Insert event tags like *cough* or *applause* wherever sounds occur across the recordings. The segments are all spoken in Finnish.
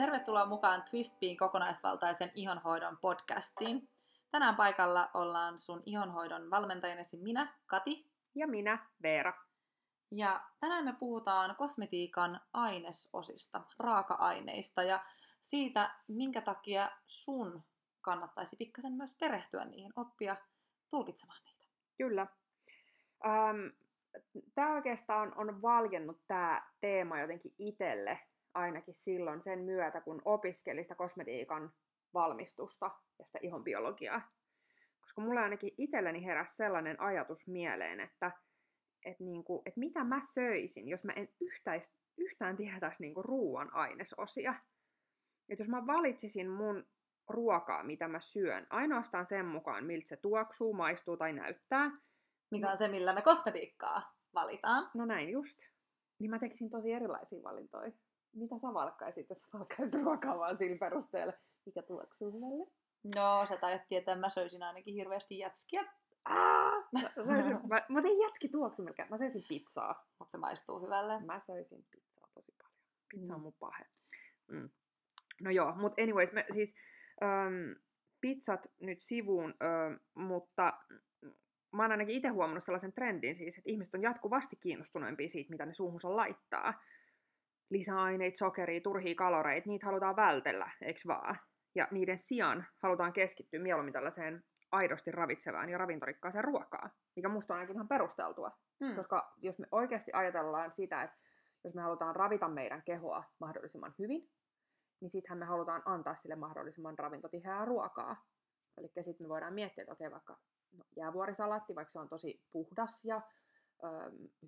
Tervetuloa mukaan Twistbeen kokonaisvaltaisen ihonhoidon podcastiin. Tänään paikalla ollaan sun ihonhoidon valmentajanesi minä, Kati. Ja minä, Veera. Ja tänään me puhutaan kosmetiikan ainesosista, raaka-aineista ja siitä, minkä takia sun kannattaisi pikkasen myös perehtyä niihin, oppia tulkitsemaan niitä. Kyllä. Tämä oikeastaan on valjennut tämä teema jotenkin itselle ainakin silloin sen myötä, kun opiskeli sitä kosmetiikan valmistusta ja sitä ihonbiologiaa. Koska mulla ainakin itselleni heräsi sellainen ajatus mieleen, että et niinku, et mitä mä söisin, jos mä en yhtäis, yhtään tietäisi niinku ruoan ainesosia. Et jos mä valitsisin mun ruokaa, mitä mä syön, ainoastaan sen mukaan, miltä se tuoksuu, maistuu tai näyttää. Mikä on se, millä me kosmetiikkaa valitaan. No näin just. Niin mä tekisin tosi erilaisia valintoja. Mitä sä valkkaisit, jos sä valkkaisit ruokaa vaan sillä perusteella, mikä tuoksuu hyvälle? No, sä tajat tietää, mä söisin ainakin hirveästi jätskiä. Mä, *laughs* söisin, mä, mä tein jätski tuoksu melkein. Mä söisin pizzaa. Mutta se maistuu hyvälle. Mä söisin pizzaa tosi paljon. Pizza on mun pahe. Mm. No joo, mutta anyways, me, siis ähm, pizzat nyt sivuun, äh, mutta mä oon ainakin itse huomannut sellaisen trendin siis, että ihmiset on jatkuvasti kiinnostuneempia siitä, mitä ne suuhunsa laittaa. Lisäaineita, sokeria, turhia kaloreita, niitä halutaan vältellä, eikö vaan? Ja niiden sijaan halutaan keskittyä mieluummin tällaiseen aidosti ravitsevään ja ravintorikkaaseen ruokaan, mikä musta on ainakin ihan perusteltua. Mm. Koska jos me oikeasti ajatellaan sitä, että jos me halutaan ravita meidän kehoa mahdollisimman hyvin, niin sittenhän me halutaan antaa sille mahdollisimman ravintotiheää ruokaa. Eli sitten me voidaan miettiä, että okei, vaikka no, jäävuorisalaatti, vaikka se on tosi puhdas ja ö,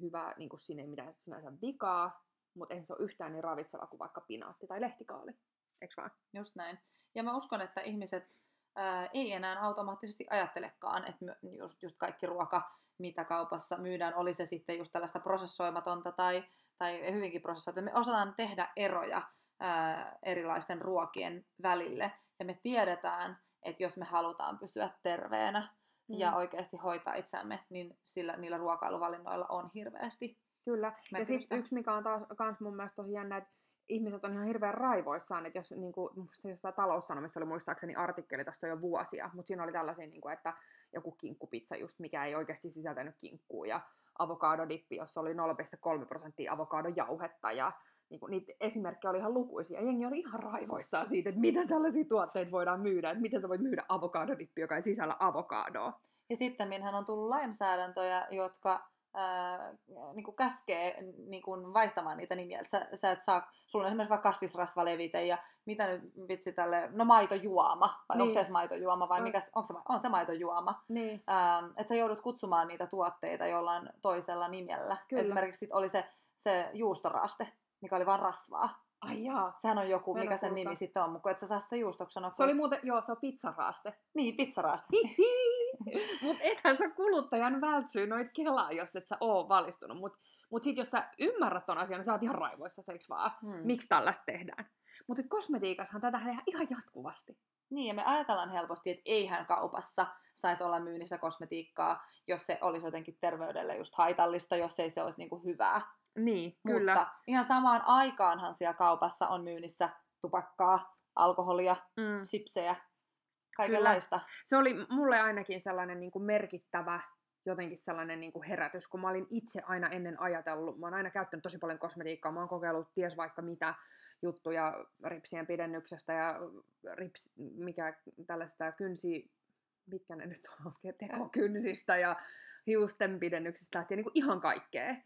hyvä, niin kuin siinä ei mitään sinänsä vikaa, mutta eihän se ole yhtään niin ravitseva kuin vaikka pinaatti tai lehtikaali. Eikö vaan? Just näin. Ja mä uskon, että ihmiset ää, ei enää automaattisesti ajattelekaan, että just, just kaikki ruoka, mitä kaupassa myydään, oli se sitten just tällaista prosessoimatonta tai, tai hyvinkin prosessoimatonta. Me osataan tehdä eroja ää, erilaisten ruokien välille. Ja me tiedetään, että jos me halutaan pysyä terveenä mm. ja oikeasti hoitaa itseämme, niin sillä, niillä ruokailuvalinnoilla on hirveästi Kyllä. Ja sitten yksi, mikä on taas kans mun mielestä tosi jännä, että ihmiset on ihan hirveän raivoissaan, että jos niin kuin, musta jossain taloussanomissa oli muistaakseni artikkeli tästä jo vuosia, mutta siinä oli tällaisia, niin kuin, että joku kinkkupizza just, mikä ei oikeasti sisältänyt kinkkuu, ja avokadodippi, jossa oli 0,3 prosenttia avokadojauhetta, ja niin kuin, niitä esimerkkejä oli ihan lukuisia. Ja jengi oli ihan raivoissaan siitä, että miten tällaisia tuotteita voidaan myydä, että miten sä voit myydä avokadodippi, joka ei sisällä avokadoa. Ja sitten minhän on tullut lainsäädäntöjä, jotka ää, niin kuin käskee niin kuin vaihtamaan niitä nimiä. Sä, sä et saa, sulla on esimerkiksi vaikka kasvisrasvalevite ja mitä nyt vitsi tälle, no maitojuoma, vai niin. onko se edes maitojuoma vai mikä, onko se, on se maitojuoma. Niin. että sä joudut kutsumaan niitä tuotteita jollain toisella nimellä. Kyllä. Esimerkiksi sit oli se, se juustoraste, mikä oli vain rasvaa. Ai jaa. Sehän on joku, mikä sen nimi sitten on, mutta et sä saa sitä juustoksi sanoa. Se oli muuten, joo, se on pizzaraaste. Niin, pizzaraaste. Mutta ethän sä kuluttajan vältsyy noit kelaa, jos et sä oo valistunut. Mutta mut sit jos sä ymmärrät ton asian, niin sä oot ihan raivoissa, seiks vaan? Hmm. Miksi tällaista tehdään? Mutta kosmetiikassahan tätä tehdään ihan jatkuvasti. Niin, ja me ajatellaan helposti, että eihän kaupassa saisi olla myynnissä kosmetiikkaa, jos se olisi jotenkin terveydelle just haitallista, jos ei se olisi niinku hyvää. Niin, kyllä. Mutta ihan samaan aikaanhan siellä kaupassa on myynnissä tupakkaa, alkoholia, mm. sipsejä, kaikenlaista. Kyllä. Se oli mulle ainakin sellainen niin kuin merkittävä jotenkin sellainen niin kuin herätys, kun mä olin itse aina ennen ajatellut, mä oon aina käyttänyt tosi paljon kosmetiikkaa, mä oon kokeillut ties vaikka mitä juttuja ripsien pidennyksestä ja rips, mikä tällaista kynsi, mitkä ne nyt on, *laughs* tekokynsistä ja hiusten pidennyksistä lähtien, niin kuin ihan kaikkea.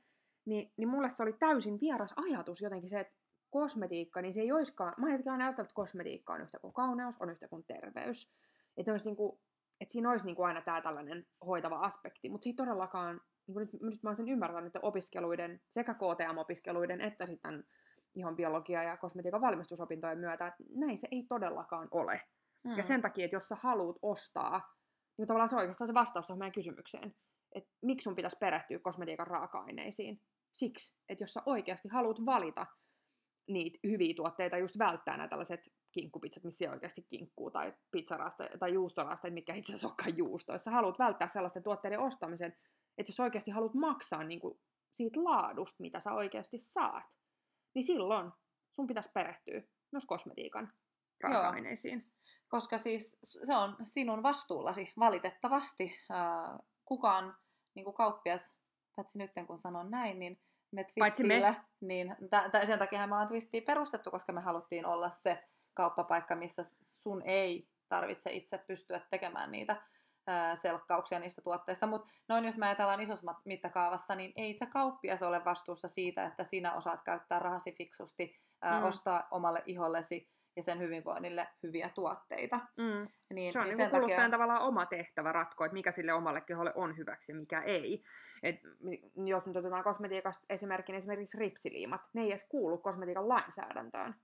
Niin, niin mulle se oli täysin vieras ajatus jotenkin se, että kosmetiikka, niin se ei olisikaan, mä ajattelin aina ajatella, että kosmetiikka on yhtä kuin kauneus, on yhtä kuin terveys. Että, olisi niin kuin, että siinä olisi niin kuin aina tämä tällainen hoitava aspekti, mutta siitä todellakaan, niin kuin nyt, nyt mä olen sen ymmärtänyt, että opiskeluiden, sekä KTM-opiskeluiden että sitten ihan biologia- ja kosmetiikan valmistusopintojen myötä, että näin se ei todellakaan ole. Mm. Ja sen takia, että jos sä haluat ostaa, niin tavallaan se on oikeastaan se vastaus tuohon meidän kysymykseen, että miksi sun pitäisi perehtyä kosmetiikan raaka-aineisiin. Siksi, että jos sä oikeasti haluat valita niitä hyviä tuotteita, just välttää nämä tällaiset kinkkupizzat, missä oikeasti kinkkuu, tai pizzarasta tai juustorasta, mikä itse asiassa olekaan juusto. Jos sä haluat välttää sellaisten tuotteiden ostamisen, että jos oikeasti haluat maksaa niin kuin siitä laadusta, mitä sä oikeasti saat, niin silloin sun pitäisi perehtyä myös kosmetiikan raaka-aineisiin. Koska siis se on sinun vastuullasi valitettavasti. Kukaan niin kuin kauppias, paitsi nyt kun sanon näin, niin me. Twistillä, niin t- t- sen takia me ollaan Twistia perustettu, koska me haluttiin olla se kauppapaikka, missä sun ei tarvitse itse pystyä tekemään niitä ää, selkkauksia niistä tuotteista. Mutta noin jos me ajatellaan isossa mittakaavassa, niin ei itse kauppias ole vastuussa siitä, että sinä osaat käyttää rahasi fiksusti, ää, Mm. ostaa omalle ihollesi ja sen hyvinvoinnille hyviä tuotteita. Mm. Niin, Se on niin niin sen kuluttajan takia... tavallaan oma tehtävä ratkoa, että mikä sille omalle keholle on hyväksi ja mikä ei. Et jos nyt otetaan kosmetiikasta esimerkki, niin esimerkiksi ripsiliimat, ne ei edes kuulu kosmetiikan lainsäädäntöön.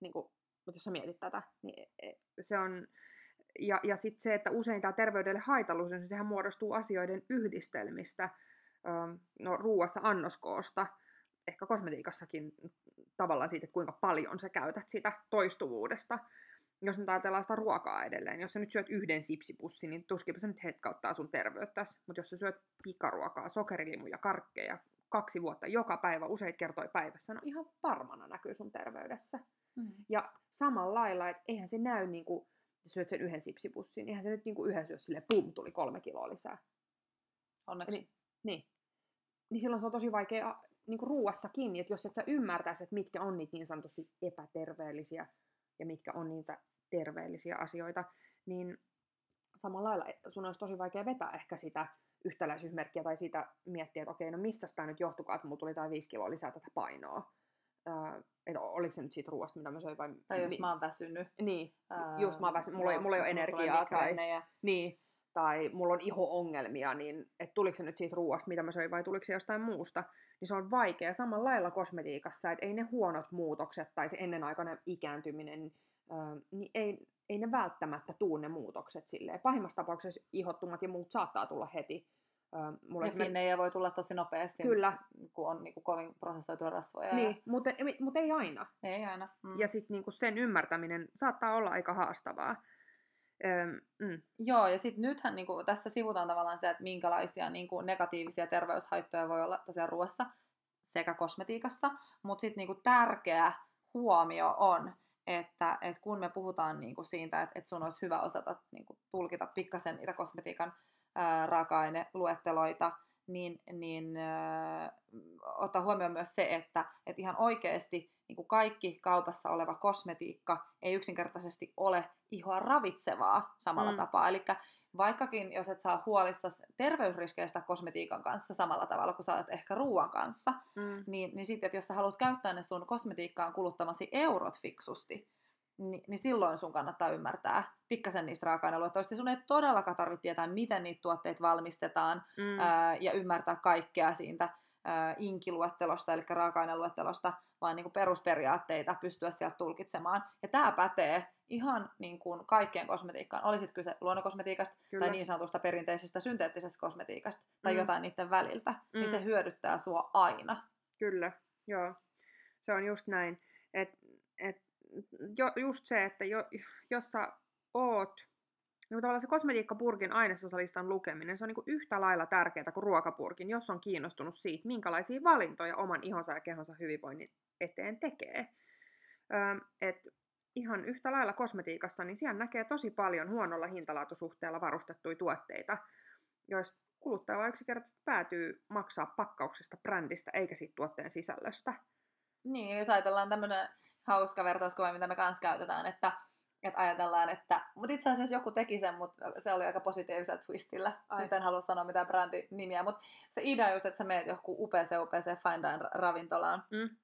Niin kuin, mutta jos sä mietit tätä, niin e- se on... Ja, ja sitten se, että usein tämä terveydelle haitallisuus, niin sehän muodostuu asioiden yhdistelmistä, no ruuassa annoskoosta, ehkä kosmetiikassakin tavallaan siitä, että kuinka paljon sä käytät sitä toistuvuudesta jos nyt ajatellaan sitä ruokaa edelleen, jos sä nyt syöt yhden sipsipussin, niin tuskinpä se nyt hetkauttaa sun terveyttäsi. Mutta jos sä syöt pikaruokaa, sokerilimuja, karkkeja kaksi vuotta joka päivä, useita kertoja päivässä, no ihan varmana näkyy sun terveydessä. Mm. Ja samalla lailla, että eihän se näy niin kuin, syöt sen yhden sipsipussin, niin eihän se nyt niin kuin yhdessä, jos sille pum, tuli kolme kiloa lisää. Onneksi. Eli, niin. Niin silloin se on tosi vaikea niin kuin ruuassakin, että jos et sä ymmärtäisi, että mitkä on niitä niin sanotusti epäterveellisiä ja mitkä on niitä terveellisiä asioita, niin samalla lailla sun olisi tosi vaikea vetää ehkä sitä yhtäläisyysmerkkiä tai sitä miettiä, että okei, no mistä tämä nyt johtukaan, että mulla tuli tai viisi kiloa lisää tätä painoa. Öö, että oliko se nyt siitä ruoasta, mitä mä söin vai... Tai jos mi- mä oon väsynyt. Niin, ää, just mä oon väsynyt, mulla, ei, mulla ei ole mulla energiaa tai... migreenejä. Niin, tai mulla on iho-ongelmia, niin että tuliko se nyt siitä ruoasta, mitä mä söin, vai tuliko se jostain muusta, niin se on vaikea. Samalla lailla kosmetiikassa, että ei ne huonot muutokset tai se ennenaikainen ikääntyminen, ää, niin ei, ei ne välttämättä tuu ne muutokset silleen. Pahimmassa tapauksessa ihottumat ja muut saattaa tulla heti. Mulla Ja esimerkiksi- finnejä voi tulla tosi nopeasti, Kyllä, kun on niinku kovin prosessoituja rasvoja. niin, mutta, mutta ei aina. Ja... Ei aina. Mm. Ja sitten niinku sen ymmärtäminen saattaa olla aika haastavaa. Öm, mm, Joo, ja sitten nythän niin kuin, tässä sivutaan tavallaan sitä, että minkälaisia niin kuin, negatiivisia terveyshaittoja voi olla tosiaan ruoassa sekä kosmetiikassa, mutta sitten niin tärkeä huomio on, että, että kun me puhutaan niin kuin siitä, että, että sun olisi hyvä osata niin kuin, tulkita pikkasen niitä kosmetiikan ää, raaka-aineluetteloita, niin, niin ää, ottaa huomioon myös se, että, että ihan oikeasti niin kuin kaikki kaupassa oleva kosmetiikka ei yksinkertaisesti ole ihoa ravitsevaa samalla Mm. tapaa. Eli vaikkakin jos et saa huolissa terveysriskeistä kosmetiikan kanssa samalla tavalla kuin olet ehkä ruoan kanssa, mm, niin, niin sitten, että jos sä haluat käyttää ne sun kosmetiikkaan kuluttamasi eurot fiksusti, niin, niin silloin sun kannattaa ymmärtää pikkasen niistä raaka-aineluetteloista. Sun ei todellakaan tarvitse tietää, miten niitä tuotteita valmistetaan, mm, ää, ja ymmärtää kaikkea siitä inkiluettelosta, eli raaka-aineluettelosta, vaan niin kuin perusperiaatteita pystyä sieltä tulkitsemaan. Ja tämä pätee ihan niin kuin kaikkeen kosmetiikkaan. Olisit kyse luonnonkosmetiikasta Kyllä. tai niin sanotusta perinteisestä synteettisestä kosmetiikasta tai Mm. jotain niiden väliltä, Mm. niin se hyödyttää sua aina. Kyllä, joo. Se on just näin. Et, et, jo, just se, että jo, jos sä oot, niin tavallaan se kosmetiikkapurkin ainesosalistan lukeminen, se on niin yhtä lailla tärkeää kuin ruokapurkin, jos on kiinnostunut siitä, minkälaisia valintoja oman ihonsa ja kehonsa hyvinvoinnin eteen tekee. Öm, et ihan yhtä lailla kosmetiikassa, niin siellä näkee tosi paljon huonolla hintalaatusuhteella varustettuja tuotteita, joissa kuluttaja yksinkertaisesti päätyy maksaa pakkauksesta, brändistä, eikä siitä tuotteen sisällöstä. Niin, jos ajatellaan tämmöinen hauska vertauskuva, mitä me kanssa käytetään, että, että ajatellaan, että, mutta itse asiassa joku teki sen, mutta se oli aika positiivisella twistillä. Ai. Nyt en halua sanoa mitään brändinimiä, mutta se idea just, että sä meet johonkin upeeseen upeeseen fine dine ravintolaan, Mm.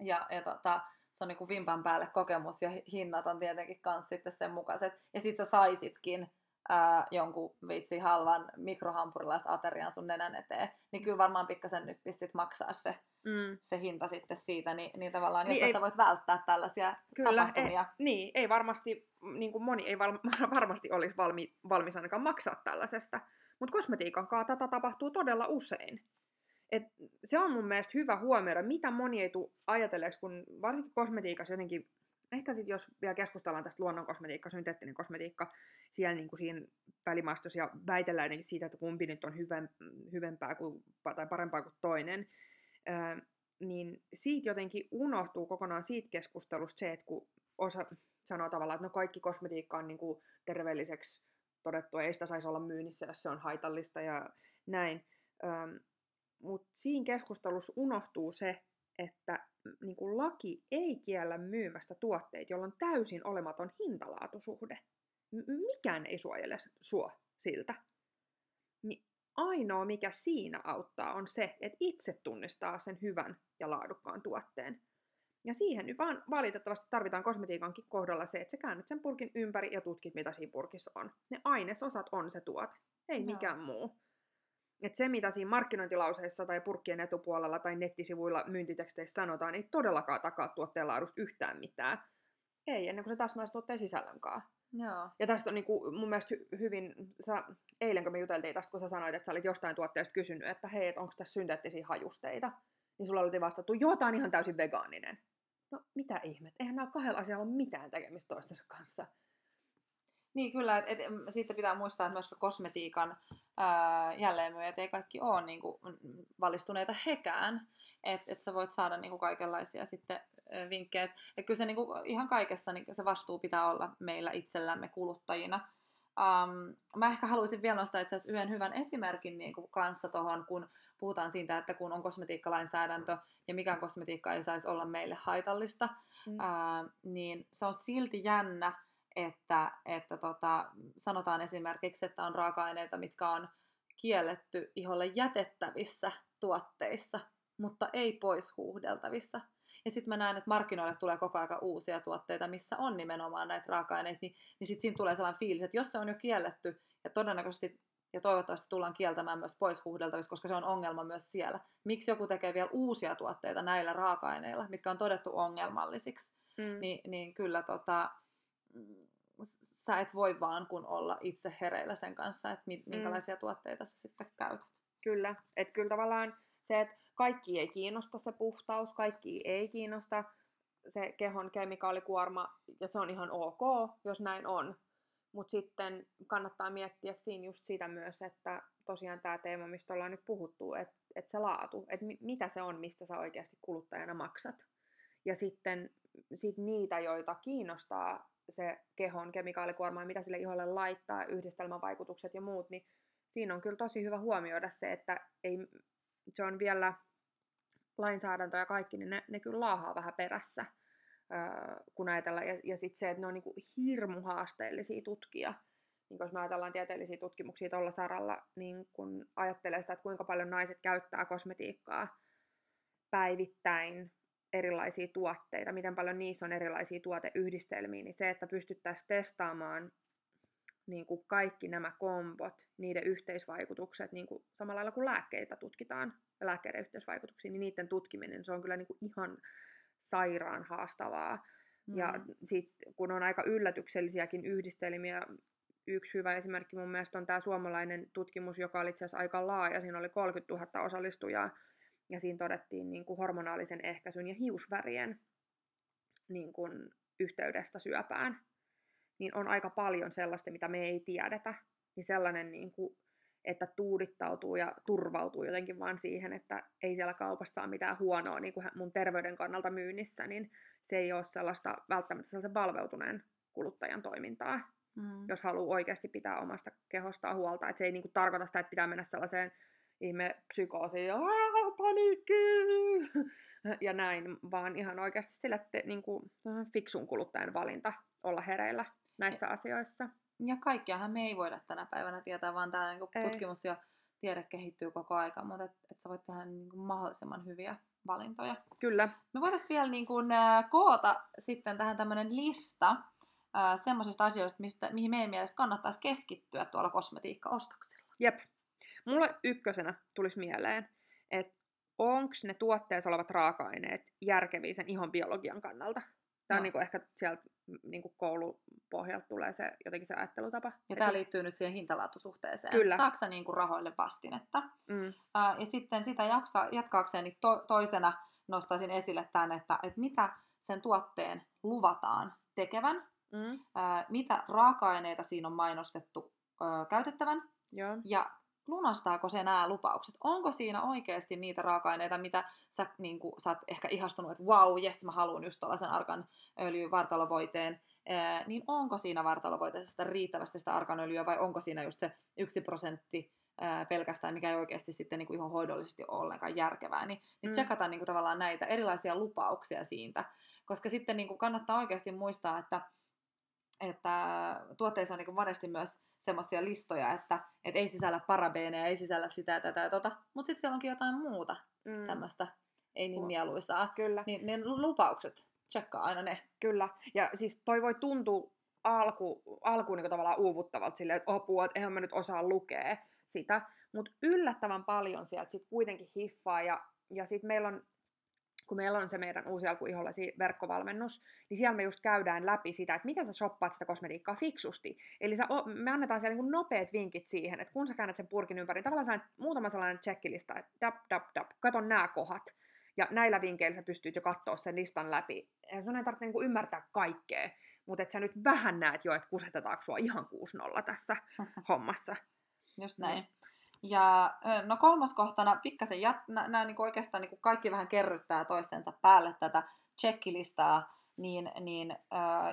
ja, ja tota, se on niinku vimpan päälle kokemus, ja hi- hinnat on tietenkin kans sitten sen mukaiset, ja sit sä saisitkin ää, jonkun vitsi halvan mikrohampurilaisaterian sun nenän eteen, niin kyllä varmaan pikkasen nyt pistit maksaa se Mm. se hinta sitten siitä, niin, niin tavallaan, Niin jotta ei- sä voit välttää tällaisia Kyllä, tapahtumia. Ei, niin, ei varmasti, niin kuin moni ei val, *laughs* varmasti olisi valmi, valmis ainakaan maksaa tällaisesta. Mutta kosmetiikan kanssa tätä tapahtuu todella usein. Et se on mun mielestä hyvä huomioida, mitä moni ei tule ajatelleeksi, kun varsinkin kosmetiikassa jotenkin, ehkä sitten jos vielä keskustellaan tästä luonnon kosmetiikka, synteettinen kosmetiikka, siellä niin kuin siinä välimaastossa ja väitellään siitä, että kumpi nyt on hyvempää kuin, tai parempaa kuin toinen, Öö, niin siitä jotenkin unohtuu kokonaan siitä keskustelusta se, että kun osa sanoo tavallaan, että no kaikki kosmetiikka on niin kuin terveelliseksi todettu, ei sitä saisi olla myynnissä, jos se on haitallista ja näin. Mutta siinä keskustelussa unohtuu se, että niin kuin laki ei kiellä myymästä tuotteita, jolla on täysin olematon hintalaatusuhde. Mikään ei suojele sua siltä. Niin ainoa, mikä siinä auttaa, on se, että itse tunnistaa sen hyvän ja laadukkaan tuotteen. Ja siihen nyt vaan valitettavasti tarvitaan kosmetiikankin kohdalla se, että sä käännyt sen purkin ympäri ja tutkit, mitä siinä purkissa on. Ne ainesosat on se tuote, ei Joo. mikään muu. Et se, mitä siinä markkinointilauseissa tai purkkien etupuolella tai nettisivuilla myyntiteksteissä sanotaan, ei todellakaan takaa tuotteen laadusta yhtään mitään. Ei, ennen kuin se täsmää tuotteen sisällönkaan. Joo. Ja tästä on niin kuin, mun mielestä hy- hyvin, sä, eilen kun me juteltiin tästä, kun sä sanoit, että sä olit jostain tuotteesta kysynyt, että hei, et onko tässä synteettisiä hajusteita, niin sulla oli vastattu, joo, tää on ihan täysin vegaaninen. No mitä ihmet, eihän nämä kahdella asialla ole mitään tekemistä toistensa kanssa. Niin kyllä, että et, siitä pitää muistaa, että myös kosmetiikan ää, jälleenmyyjät ei kaikki ole niin kuin, valistuneita hekään. Että et sä voit saada niin kuin, kaikenlaisia sitten vinkkejä. Et kyllä se niin kuin, ihan kaikessa niin se vastuu pitää olla meillä itsellämme kuluttajina. Um, mä ehkä haluaisin vielä nostaa itse asiassa yhden hyvän esimerkin niin kuin kanssa tuohon, kun puhutaan siitä, että kun on kosmetiikkalainsäädäntö ja mikään kosmetiikka ei saisi olla meille haitallista, mm. uh, niin se on silti jännä, että, että tota, sanotaan esimerkiksi, että on raaka-aineita, mitkä on kielletty iholle jätettävissä tuotteissa, mutta ei pois huuhdeltavissa. Ja sitten mä näen, että markkinoille tulee koko ajan uusia tuotteita, missä on nimenomaan näitä raaka-aineita, niin, niin sitten siinä tulee sellainen fiilis, että jos se on jo kielletty, ja todennäköisesti ja toivottavasti tullaan kieltämään myös pois huuhdeltavissa, koska se on ongelma myös siellä. Miksi joku tekee vielä uusia tuotteita näillä raaka-aineilla, mitkä on todettu ongelmallisiksi, mm. niin, niin kyllä tota, sä et voi vaan kun olla itse hereillä sen kanssa, että mm. minkälaisia mm. tuotteita sä sitten käytät. Kyllä, että kyllä tavallaan se, että kaikki ei kiinnosta se puhtaus, kaikki ei kiinnosta se kehon kemikaalikuorma, ja se on ihan ok, jos näin on. Mutta sitten kannattaa miettiä siinä just sitä myös, että tosiaan tämä teema, mistä ollaan nyt puhuttu, että et se laatu, että mi- mitä se on, mistä sä oikeasti kuluttajana maksat. Ja sitten sit niitä, joita kiinnostaa se kehon kemikaalikuorma ja mitä sille iholle laittaa, yhdistelmävaikutukset ja muut, niin siinä on kyllä tosi hyvä huomioida se, että ei, se on vielä lainsäädäntö ja kaikki, niin ne, ne kyllä laahaa vähän perässä, kun ajatellaan. Ja, ja sitten se, että ne on niin hirmu haasteellisia tutkia. Niin jos me ajatellaan tieteellisiä tutkimuksia tuolla saralla, niin kun ajattelee sitä, että kuinka paljon naiset käyttää kosmetiikkaa päivittäin, erilaisia tuotteita, miten paljon niissä on erilaisia tuoteyhdistelmiä, niin se, että pystyttäisiin testaamaan niin kuin kaikki nämä kombot, niiden yhteisvaikutukset, niin kuin samalla lailla kuin lääkkeitä tutkitaan, lääkkeiden yhteisvaikutuksia, niin niiden tutkiminen, se on kyllä niin kuin ihan sairaan haastavaa. Mm. Ja sit, kun on aika yllätyksellisiäkin yhdistelmiä, yksi hyvä esimerkki mun mielestä on tämä suomalainen tutkimus, joka oli itse asiassa aika laaja, siinä oli 30 000 osallistujaa, ja siinä todettiin niin kuin hormonaalisen ehkäisyn ja hiusvärien niin kuin yhteydestä syöpään. Niin on aika paljon sellaista, mitä me ei tiedetä. Niin sellainen, niin kuin, että tuudittautuu ja turvautuu jotenkin vaan siihen, että ei siellä kaupassa ole mitään huonoa niin kuin mun terveyden kannalta myynnissä, niin se ei ole sellaista välttämättä sellaisen valveutuneen kuluttajan toimintaa, mm. jos haluaa oikeasti pitää omasta kehostaan huolta. Että se ei niin kuin, tarkoita sitä, että pitää mennä sellaiseen ihme psykoosi, ja paniikki, ja näin, vaan ihan oikeasti sille te, niin kuin, fiksun kuluttajan valinta olla hereillä näissä ja, asioissa. Ja kaikkiahan me ei voida tänä päivänä tietää, vaan tämä niin tutkimus ja tiede kehittyy koko aika, mutta että et sä voit tehdä niin kuin mahdollisimman hyviä valintoja. Kyllä. Me voitaisiin vielä niin kuin, äh, koota sitten tähän tämmöinen lista äh, semmoisista asioista, mistä, mihin meidän mielestä kannattaisi keskittyä tuolla kosmetiikkaostoksilla. Jep. Mulle ykkösenä tulisi mieleen, että onko ne tuotteessa olevat raaka-aineet järkeviä sen ihon biologian kannalta. Tämä no. on niin kuin ehkä sieltä niin kuin koulupohjalta tulee se jotenkin se ajattelutapa. Ja tämä liittyy nyt siihen hintalaatusuhteeseen. Kyllä. Saatko niin kuin rahoille vastinetta? Mm. ja sitten sitä jaksa, jatkaakseen niin to, toisena nostaisin esille tämän, että, että mitä sen tuotteen luvataan tekevän, mm. mitä raaka-aineita siinä on mainostettu käytettävän, Joo. ja lunastaako se nämä lupaukset? Onko siinä oikeasti niitä raaka-aineita, mitä sä, niin kuin, sä oot ehkä ihastunut, että wow, jes, mä haluan just tuollaisen arkan öljy vartalovoiteen, ää, niin onko siinä vartalovoiteessa riittävästi sitä arkanöljyä vai onko siinä just se yksi prosentti ää, pelkästään, mikä ei oikeasti sitten niin kuin ihan hoidollisesti ole ollenkaan järkevää, niin, niin mm. tsekataan niin kuin tavallaan näitä erilaisia lupauksia siitä, koska sitten niin kuin kannattaa oikeasti muistaa, että että tuotteissa on niin monesti myös semmoisia listoja, että et ei sisällä parabeeneja, ei sisällä sitä tätä ja tota, mutta sitten siellä onkin jotain muuta mm. tämmöistä ei niin mieluisaa. Kyllä. Niin, niin lupaukset, tsekkaa aina ne. Kyllä, ja siis toi voi tuntua alku, alkuun niin tavallaan uuvuttavalta silleen, että apua, että eihän mä nyt osaa lukea sitä, mutta yllättävän paljon sieltä sitten kuitenkin hiffaa, ja, ja sitten meillä on kun meillä on se meidän uusi alkuihollesi verkkovalmennus, niin siellä me just käydään läpi sitä, että miten sä shoppaat sitä kosmetiikkaa fiksusti. Eli sä, me annetaan siellä niin nopeat vinkit siihen, että kun sä käännät sen purkin ympäri, niin tavallaan sä muutama sellainen checklista, että dap, dap, dap, kato nämä kohdat. Ja näillä vinkkeillä sä pystyt jo katsoa sen listan läpi. Ja sun ei tarvitse niin ymmärtää kaikkea, mutta että sä nyt vähän näet jo, että kusetetaanko sua ihan 6-0 tässä *laughs* hommassa. Just näin. Mm. Ja no kolmoskohtana pikkasen jat- nämä niin oikeastaan niin kaikki vähän kerryttää toistensa päälle tätä checkilistaa, niin, niin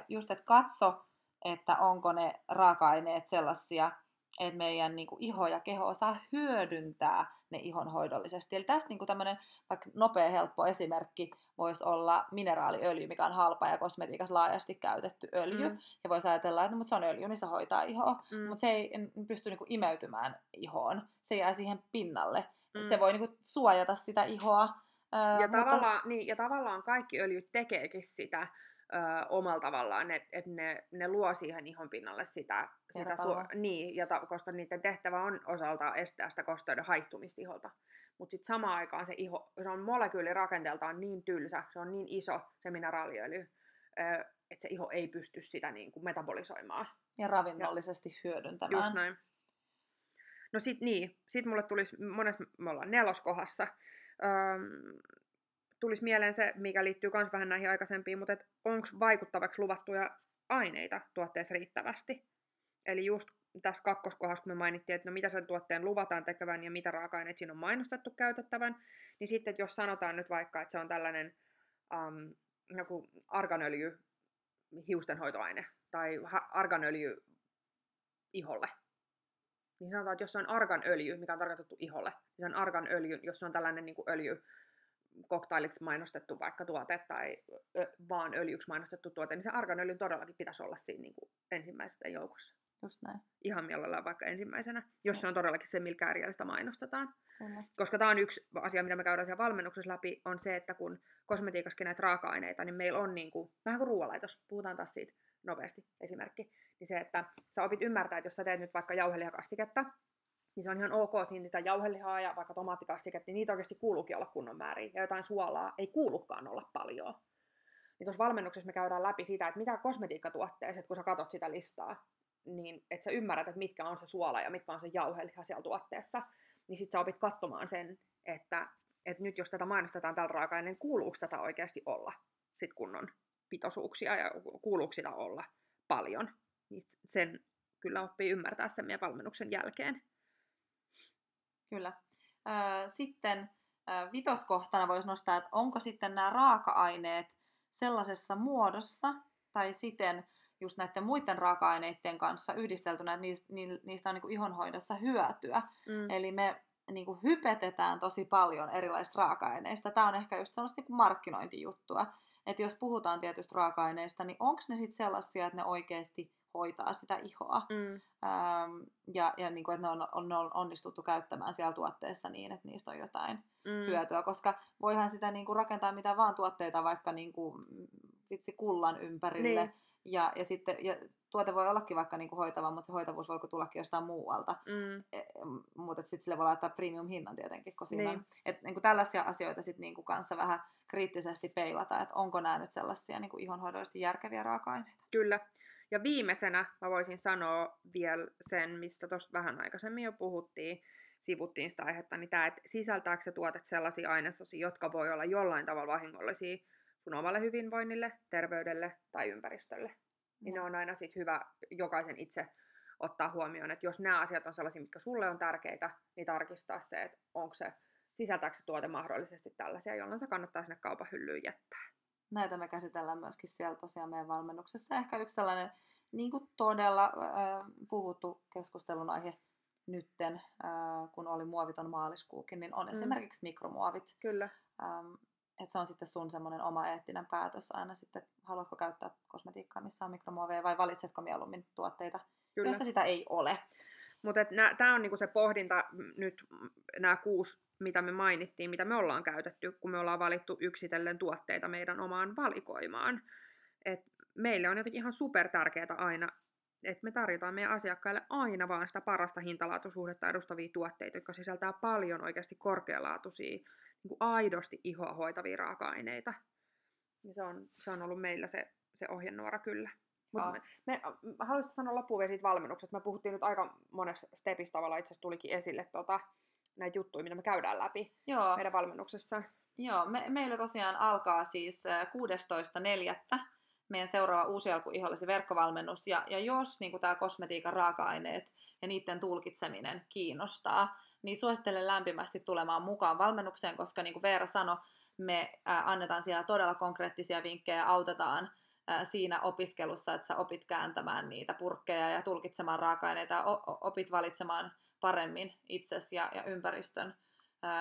just, että katso, että onko ne raaka-aineet sellaisia, että meidän niin kuin, iho ja keho osaa hyödyntää ne ihonhoidollisesti. Eli tästä niin kuin tämmöinen vaikka nopea, helppo esimerkki voisi olla mineraaliöljy, mikä on halpa ja kosmetiikassa laajasti käytetty öljy. Mm. Ja voisi ajatella, että no, mutta se on öljy, niin se hoitaa ihoa. Mm. Mutta se ei pysty niin kuin, imeytymään ihoon. Se jää siihen pinnalle. Mm. Se voi niin kuin, suojata sitä ihoa. Ja, mutta... tavallaan, niin, ja tavallaan kaikki öljyt tekeekin sitä ö, omalla tavallaan, että et ne, ne luo siihen ihon pinnalle sitä, sitä su- niin, ja ta- koska niiden tehtävä on osalta estää sitä kosteuden haihtumista iholta. Mutta sitten samaan aikaan se iho, se on molekyylirakenteeltaan niin tylsä, se on niin iso se mineraaliöljy, että se iho ei pysty sitä niin kuin metabolisoimaan. Ja ravinnollisesti ja, hyödyntämään. Just näin. No sit niin, sit mulle tulisi, monesti me ollaan neloskohassa, öm, tulisi mieleen se, mikä liittyy myös vähän näihin aikaisempiin, mutta onko vaikuttavaksi luvattuja aineita tuotteessa riittävästi. Eli just tässä kakkoskohdassa, kun me mainittiin, että no mitä sen tuotteen luvataan tekevän ja mitä raaka-aineet siinä on mainostettu käytettävän, niin sitten jos sanotaan nyt vaikka, että se on tällainen um, joku arganöljy hiustenhoitoaine tai arganöljy iholle, niin sanotaan, että jos se on arganöljy, mikä on tarkoitettu iholle, niin se on arganöljy, jos se on tällainen niin kuin öljy, koktailiksi mainostettu vaikka tuote tai ö, vaan öljyksi mainostettu tuote, niin se arganöljyn todellakin pitäisi olla siinä niin kuin ensimmäisessä joukossa. Just näin. Ihan mielellään vaikka ensimmäisenä, jos se on todellakin se, millä kääriällä mainostetaan. Kyllä. Koska tämä on yksi asia, mitä me käydään siellä valmennuksessa läpi, on se, että kun kosmetiikassakin näitä raaka-aineita, niin meillä on niin kuin, vähän kuin ruoanlaitos, puhutaan taas siitä nopeasti esimerkki, niin se, että sä opit ymmärtää, että jos sä teet nyt vaikka jauhelihakastiketta, niin se on ihan ok siinä sitä jauhelihaa ja vaikka tomaattikastiketta, niin niitä oikeasti kuuluukin olla kunnon määriä. Ja jotain suolaa ei kuulukaan olla paljon. Niin tuossa valmennuksessa me käydään läpi sitä, että mitä kosmetiikkatuotteessa, kun sä katot sitä listaa, niin että sä ymmärrät, että mitkä on se suola ja mitkä on se jauheliha siellä tuotteessa, niin sit sä opit katsomaan sen, että, että nyt jos tätä mainostetaan tällä raaka niin kuuluuko tätä oikeasti olla sit kunnon pitoisuuksia ja kuuluuko sitä olla paljon. Niin sen kyllä oppii ymmärtää sen meidän valmennuksen jälkeen. Kyllä. Sitten vitoskohtana voisi nostaa, että onko sitten nämä raaka-aineet sellaisessa muodossa tai siten just näiden muiden raaka-aineiden kanssa yhdisteltynä, että niistä, niistä on niin ihonhoidossa hyötyä. Mm. Eli me niin kuin hypetetään tosi paljon erilaisista raaka-aineista. Tämä on ehkä just sellaista niin kuin markkinointijuttua. Että jos puhutaan tietystä raaka-aineista, niin onko ne sitten sellaisia, että ne oikeasti hoitaa sitä ihoa. Mm. Ähm, ja ja niin kuin, että ne on, on, on onnistuttu käyttämään siellä tuotteessa niin, että niistä on jotain mm. hyötyä. Koska voihan sitä niin kuin, rakentaa mitä vaan tuotteita vaikka niin kuin, vitsi kullan ympärille. Niin. Ja, ja sitten ja tuote voi ollakin vaikka niin kuin hoitava, mutta se hoitavuus voi tullakin jostain muualta. Mm. E, mutta sitten sille voi laittaa premium-hinnan tietenkin, kun siinä niin. Et, niin kuin tällaisia asioita sitten niin kuin kanssa vähän kriittisesti peilata, että onko nämä nyt sellaisia niin kuin ihonhoidollisesti järkeviä raaka-aineita. Kyllä. Ja viimeisenä mä voisin sanoa vielä sen, mistä tuossa vähän aikaisemmin jo puhuttiin, sivuttiin sitä aihetta, niin tämä, että sisältääkö se tuotet sellaisia ainesosia, jotka voi olla jollain tavalla vahingollisia sun omalle hyvinvoinnille, terveydelle tai ympäristölle. Niin ne on aina sit hyvä jokaisen itse ottaa huomioon, että jos nämä asiat on sellaisia, mitkä sulle on tärkeitä, niin tarkistaa se, että onko se, sisältääkö se tuote mahdollisesti tällaisia, jolloin se kannattaa sinne kaupan hyllyyn jättää. Näitä me käsitellään myöskin siellä tosiaan meidän valmennuksessa. Ehkä yksi sellainen niin kuin todella äh, puhuttu keskustelun aihe nytten, äh, kun oli muoviton maaliskuukin, niin on mm. esimerkiksi mikromuovit. Kyllä. Ähm, että se on sitten sun semmoinen oma eettinen päätös aina sitten, haluatko käyttää kosmetiikkaa, missä on mikromuoveja, vai valitsetko mieluummin tuotteita, Kyllä. joissa sitä ei ole. Mutta tämä on niinku se pohdinta nyt, nämä kuusi, mitä me mainittiin, mitä me ollaan käytetty, kun me ollaan valittu yksitellen tuotteita meidän omaan valikoimaan. Et meille on jotenkin ihan super tärkeää aina, että me tarjotaan meidän asiakkaille aina vaan sitä parasta hintalaatuisuhdetta edustavia tuotteita, jotka sisältää paljon oikeasti korkealaatuisia, niin kuin aidosti ihoa hoitavia raaka-aineita. Niin se, on, se on ollut meillä se, se ohjenuora kyllä. Mut me, me, haluaisin sanoa loppuun vielä siitä valmennuksesta. Me puhuttiin nyt aika monessa stepistä tavalla itse asiassa tulikin esille tota, näitä juttuja, mitä me käydään läpi Joo. meidän valmennuksessa. Joo, me, meillä tosiaan alkaa siis 16.4 meidän seuraava uusi alku ihollisi verkkovalmennus. Ja, ja jos niin tämä kosmetiikan raaka-aineet ja niiden tulkitseminen kiinnostaa, niin suosittelen lämpimästi tulemaan mukaan valmennukseen, koska niin kuin Veera sanoi, me ää, annetaan siellä todella konkreettisia vinkkejä, autetaan ää, siinä opiskelussa, että sä opit kääntämään niitä purkkeja ja tulkitsemaan raaka-aineita ja opit valitsemaan paremmin itsesi ja, ja ympäristön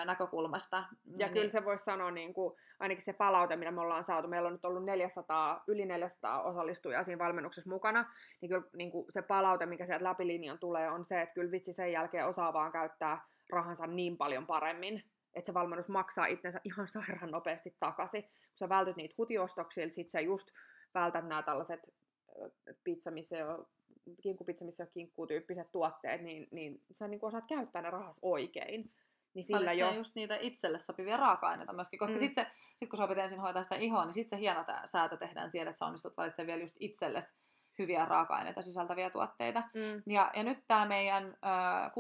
näkökulmasta. Ja niin. kyllä se voisi sanoa, niin kuin, ainakin se palaute, mitä me ollaan saatu, meillä on nyt ollut 400, yli 400 osallistujaa siinä valmennuksessa mukana, niin kyllä niin kuin se palaute, mikä sieltä läpilinjan tulee, on se, että kyllä vitsi sen jälkeen osaa vaan käyttää rahansa niin paljon paremmin, että se valmennus maksaa itsensä ihan sairaan nopeasti takaisin. Kun sä vältyt niitä hutiostoksilta, sit sä just vältät nämä tällaiset pizza, missä on kinkkupizza, missä on kinkkuu-tyyppiset tuotteet, niin, niin sä niin osaat käyttää ne rahas oikein. Niin sillä jo... just niitä itselle sopivia raaka-aineita myöskin, koska mm. sitten sit kun sä opit ensin hoitaa sitä ihoa, niin sitten se hieno säätö tehdään siellä, että sä onnistut valitsemaan vielä just itsellesi hyviä raaka-aineita sisältäviä tuotteita. Mm. Ja, ja nyt tämä meidän äh,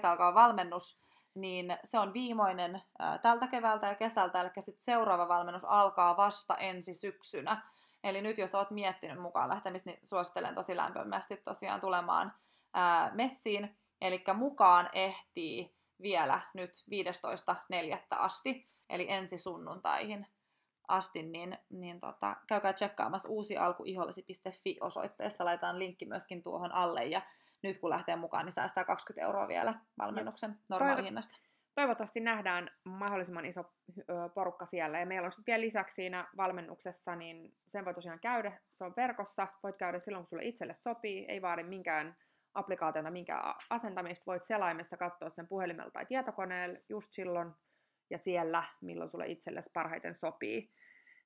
16.4. alkaa valmennus, niin se on viimeinen äh, tältä keväältä ja kesältä, eli sitten seuraava valmennus alkaa vasta ensi syksynä. Eli nyt jos oot miettinyt mukaan lähtemistä, niin suosittelen tosi lämpimästi tosiaan tulemaan äh, messiin. Eli mukaan ehtii vielä nyt 15.4. asti, eli ensi sunnuntaihin asti, niin, niin tota, käykää tsekkaamassa uusi alku ihollesi.fi osoitteesta. Laitetaan linkki myöskin tuohon alle ja nyt kun lähtee mukaan, niin säästää 20 euroa vielä valmennuksen normaalihinnasta. Toivottavasti nähdään mahdollisimman iso porukka siellä. Ja meillä on sitten vielä lisäksi siinä valmennuksessa, niin sen voi tosiaan käydä, se on verkossa, voit käydä silloin, kun sulle itselle sopii, ei vaadi minkään applikaatiota, minkä asentamista voit selaimessa katsoa sen puhelimella tai tietokoneella just silloin ja siellä, milloin sulle itsellesi parhaiten sopii.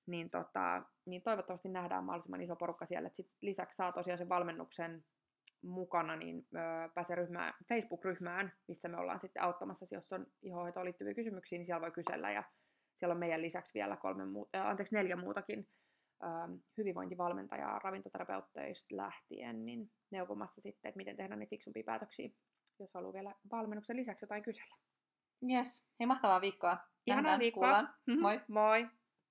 Niin, tota, niin toivottavasti nähdään mahdollisimman iso porukka siellä. Sit lisäksi saa tosiaan sen valmennuksen mukana, niin pääsee ryhmään, Facebook-ryhmään, missä me ollaan sitten auttamassa, jos on ihohoitoon liittyviä kysymyksiä, niin siellä voi kysellä. Ja siellä on meidän lisäksi vielä kolme muu, äh, anteeksi, neljä muutakin Ähm, hyvinvointivalmentajaa ravintoterapeutteista lähtien, niin neuvomassa sitten, että miten tehdään niitä fiksumpia päätöksiä, jos haluaa vielä valmennuksen lisäksi jotain kysellä. Yes, hei mahtavaa viikkoa. Ihanaa viikkoa. Moi. Moi.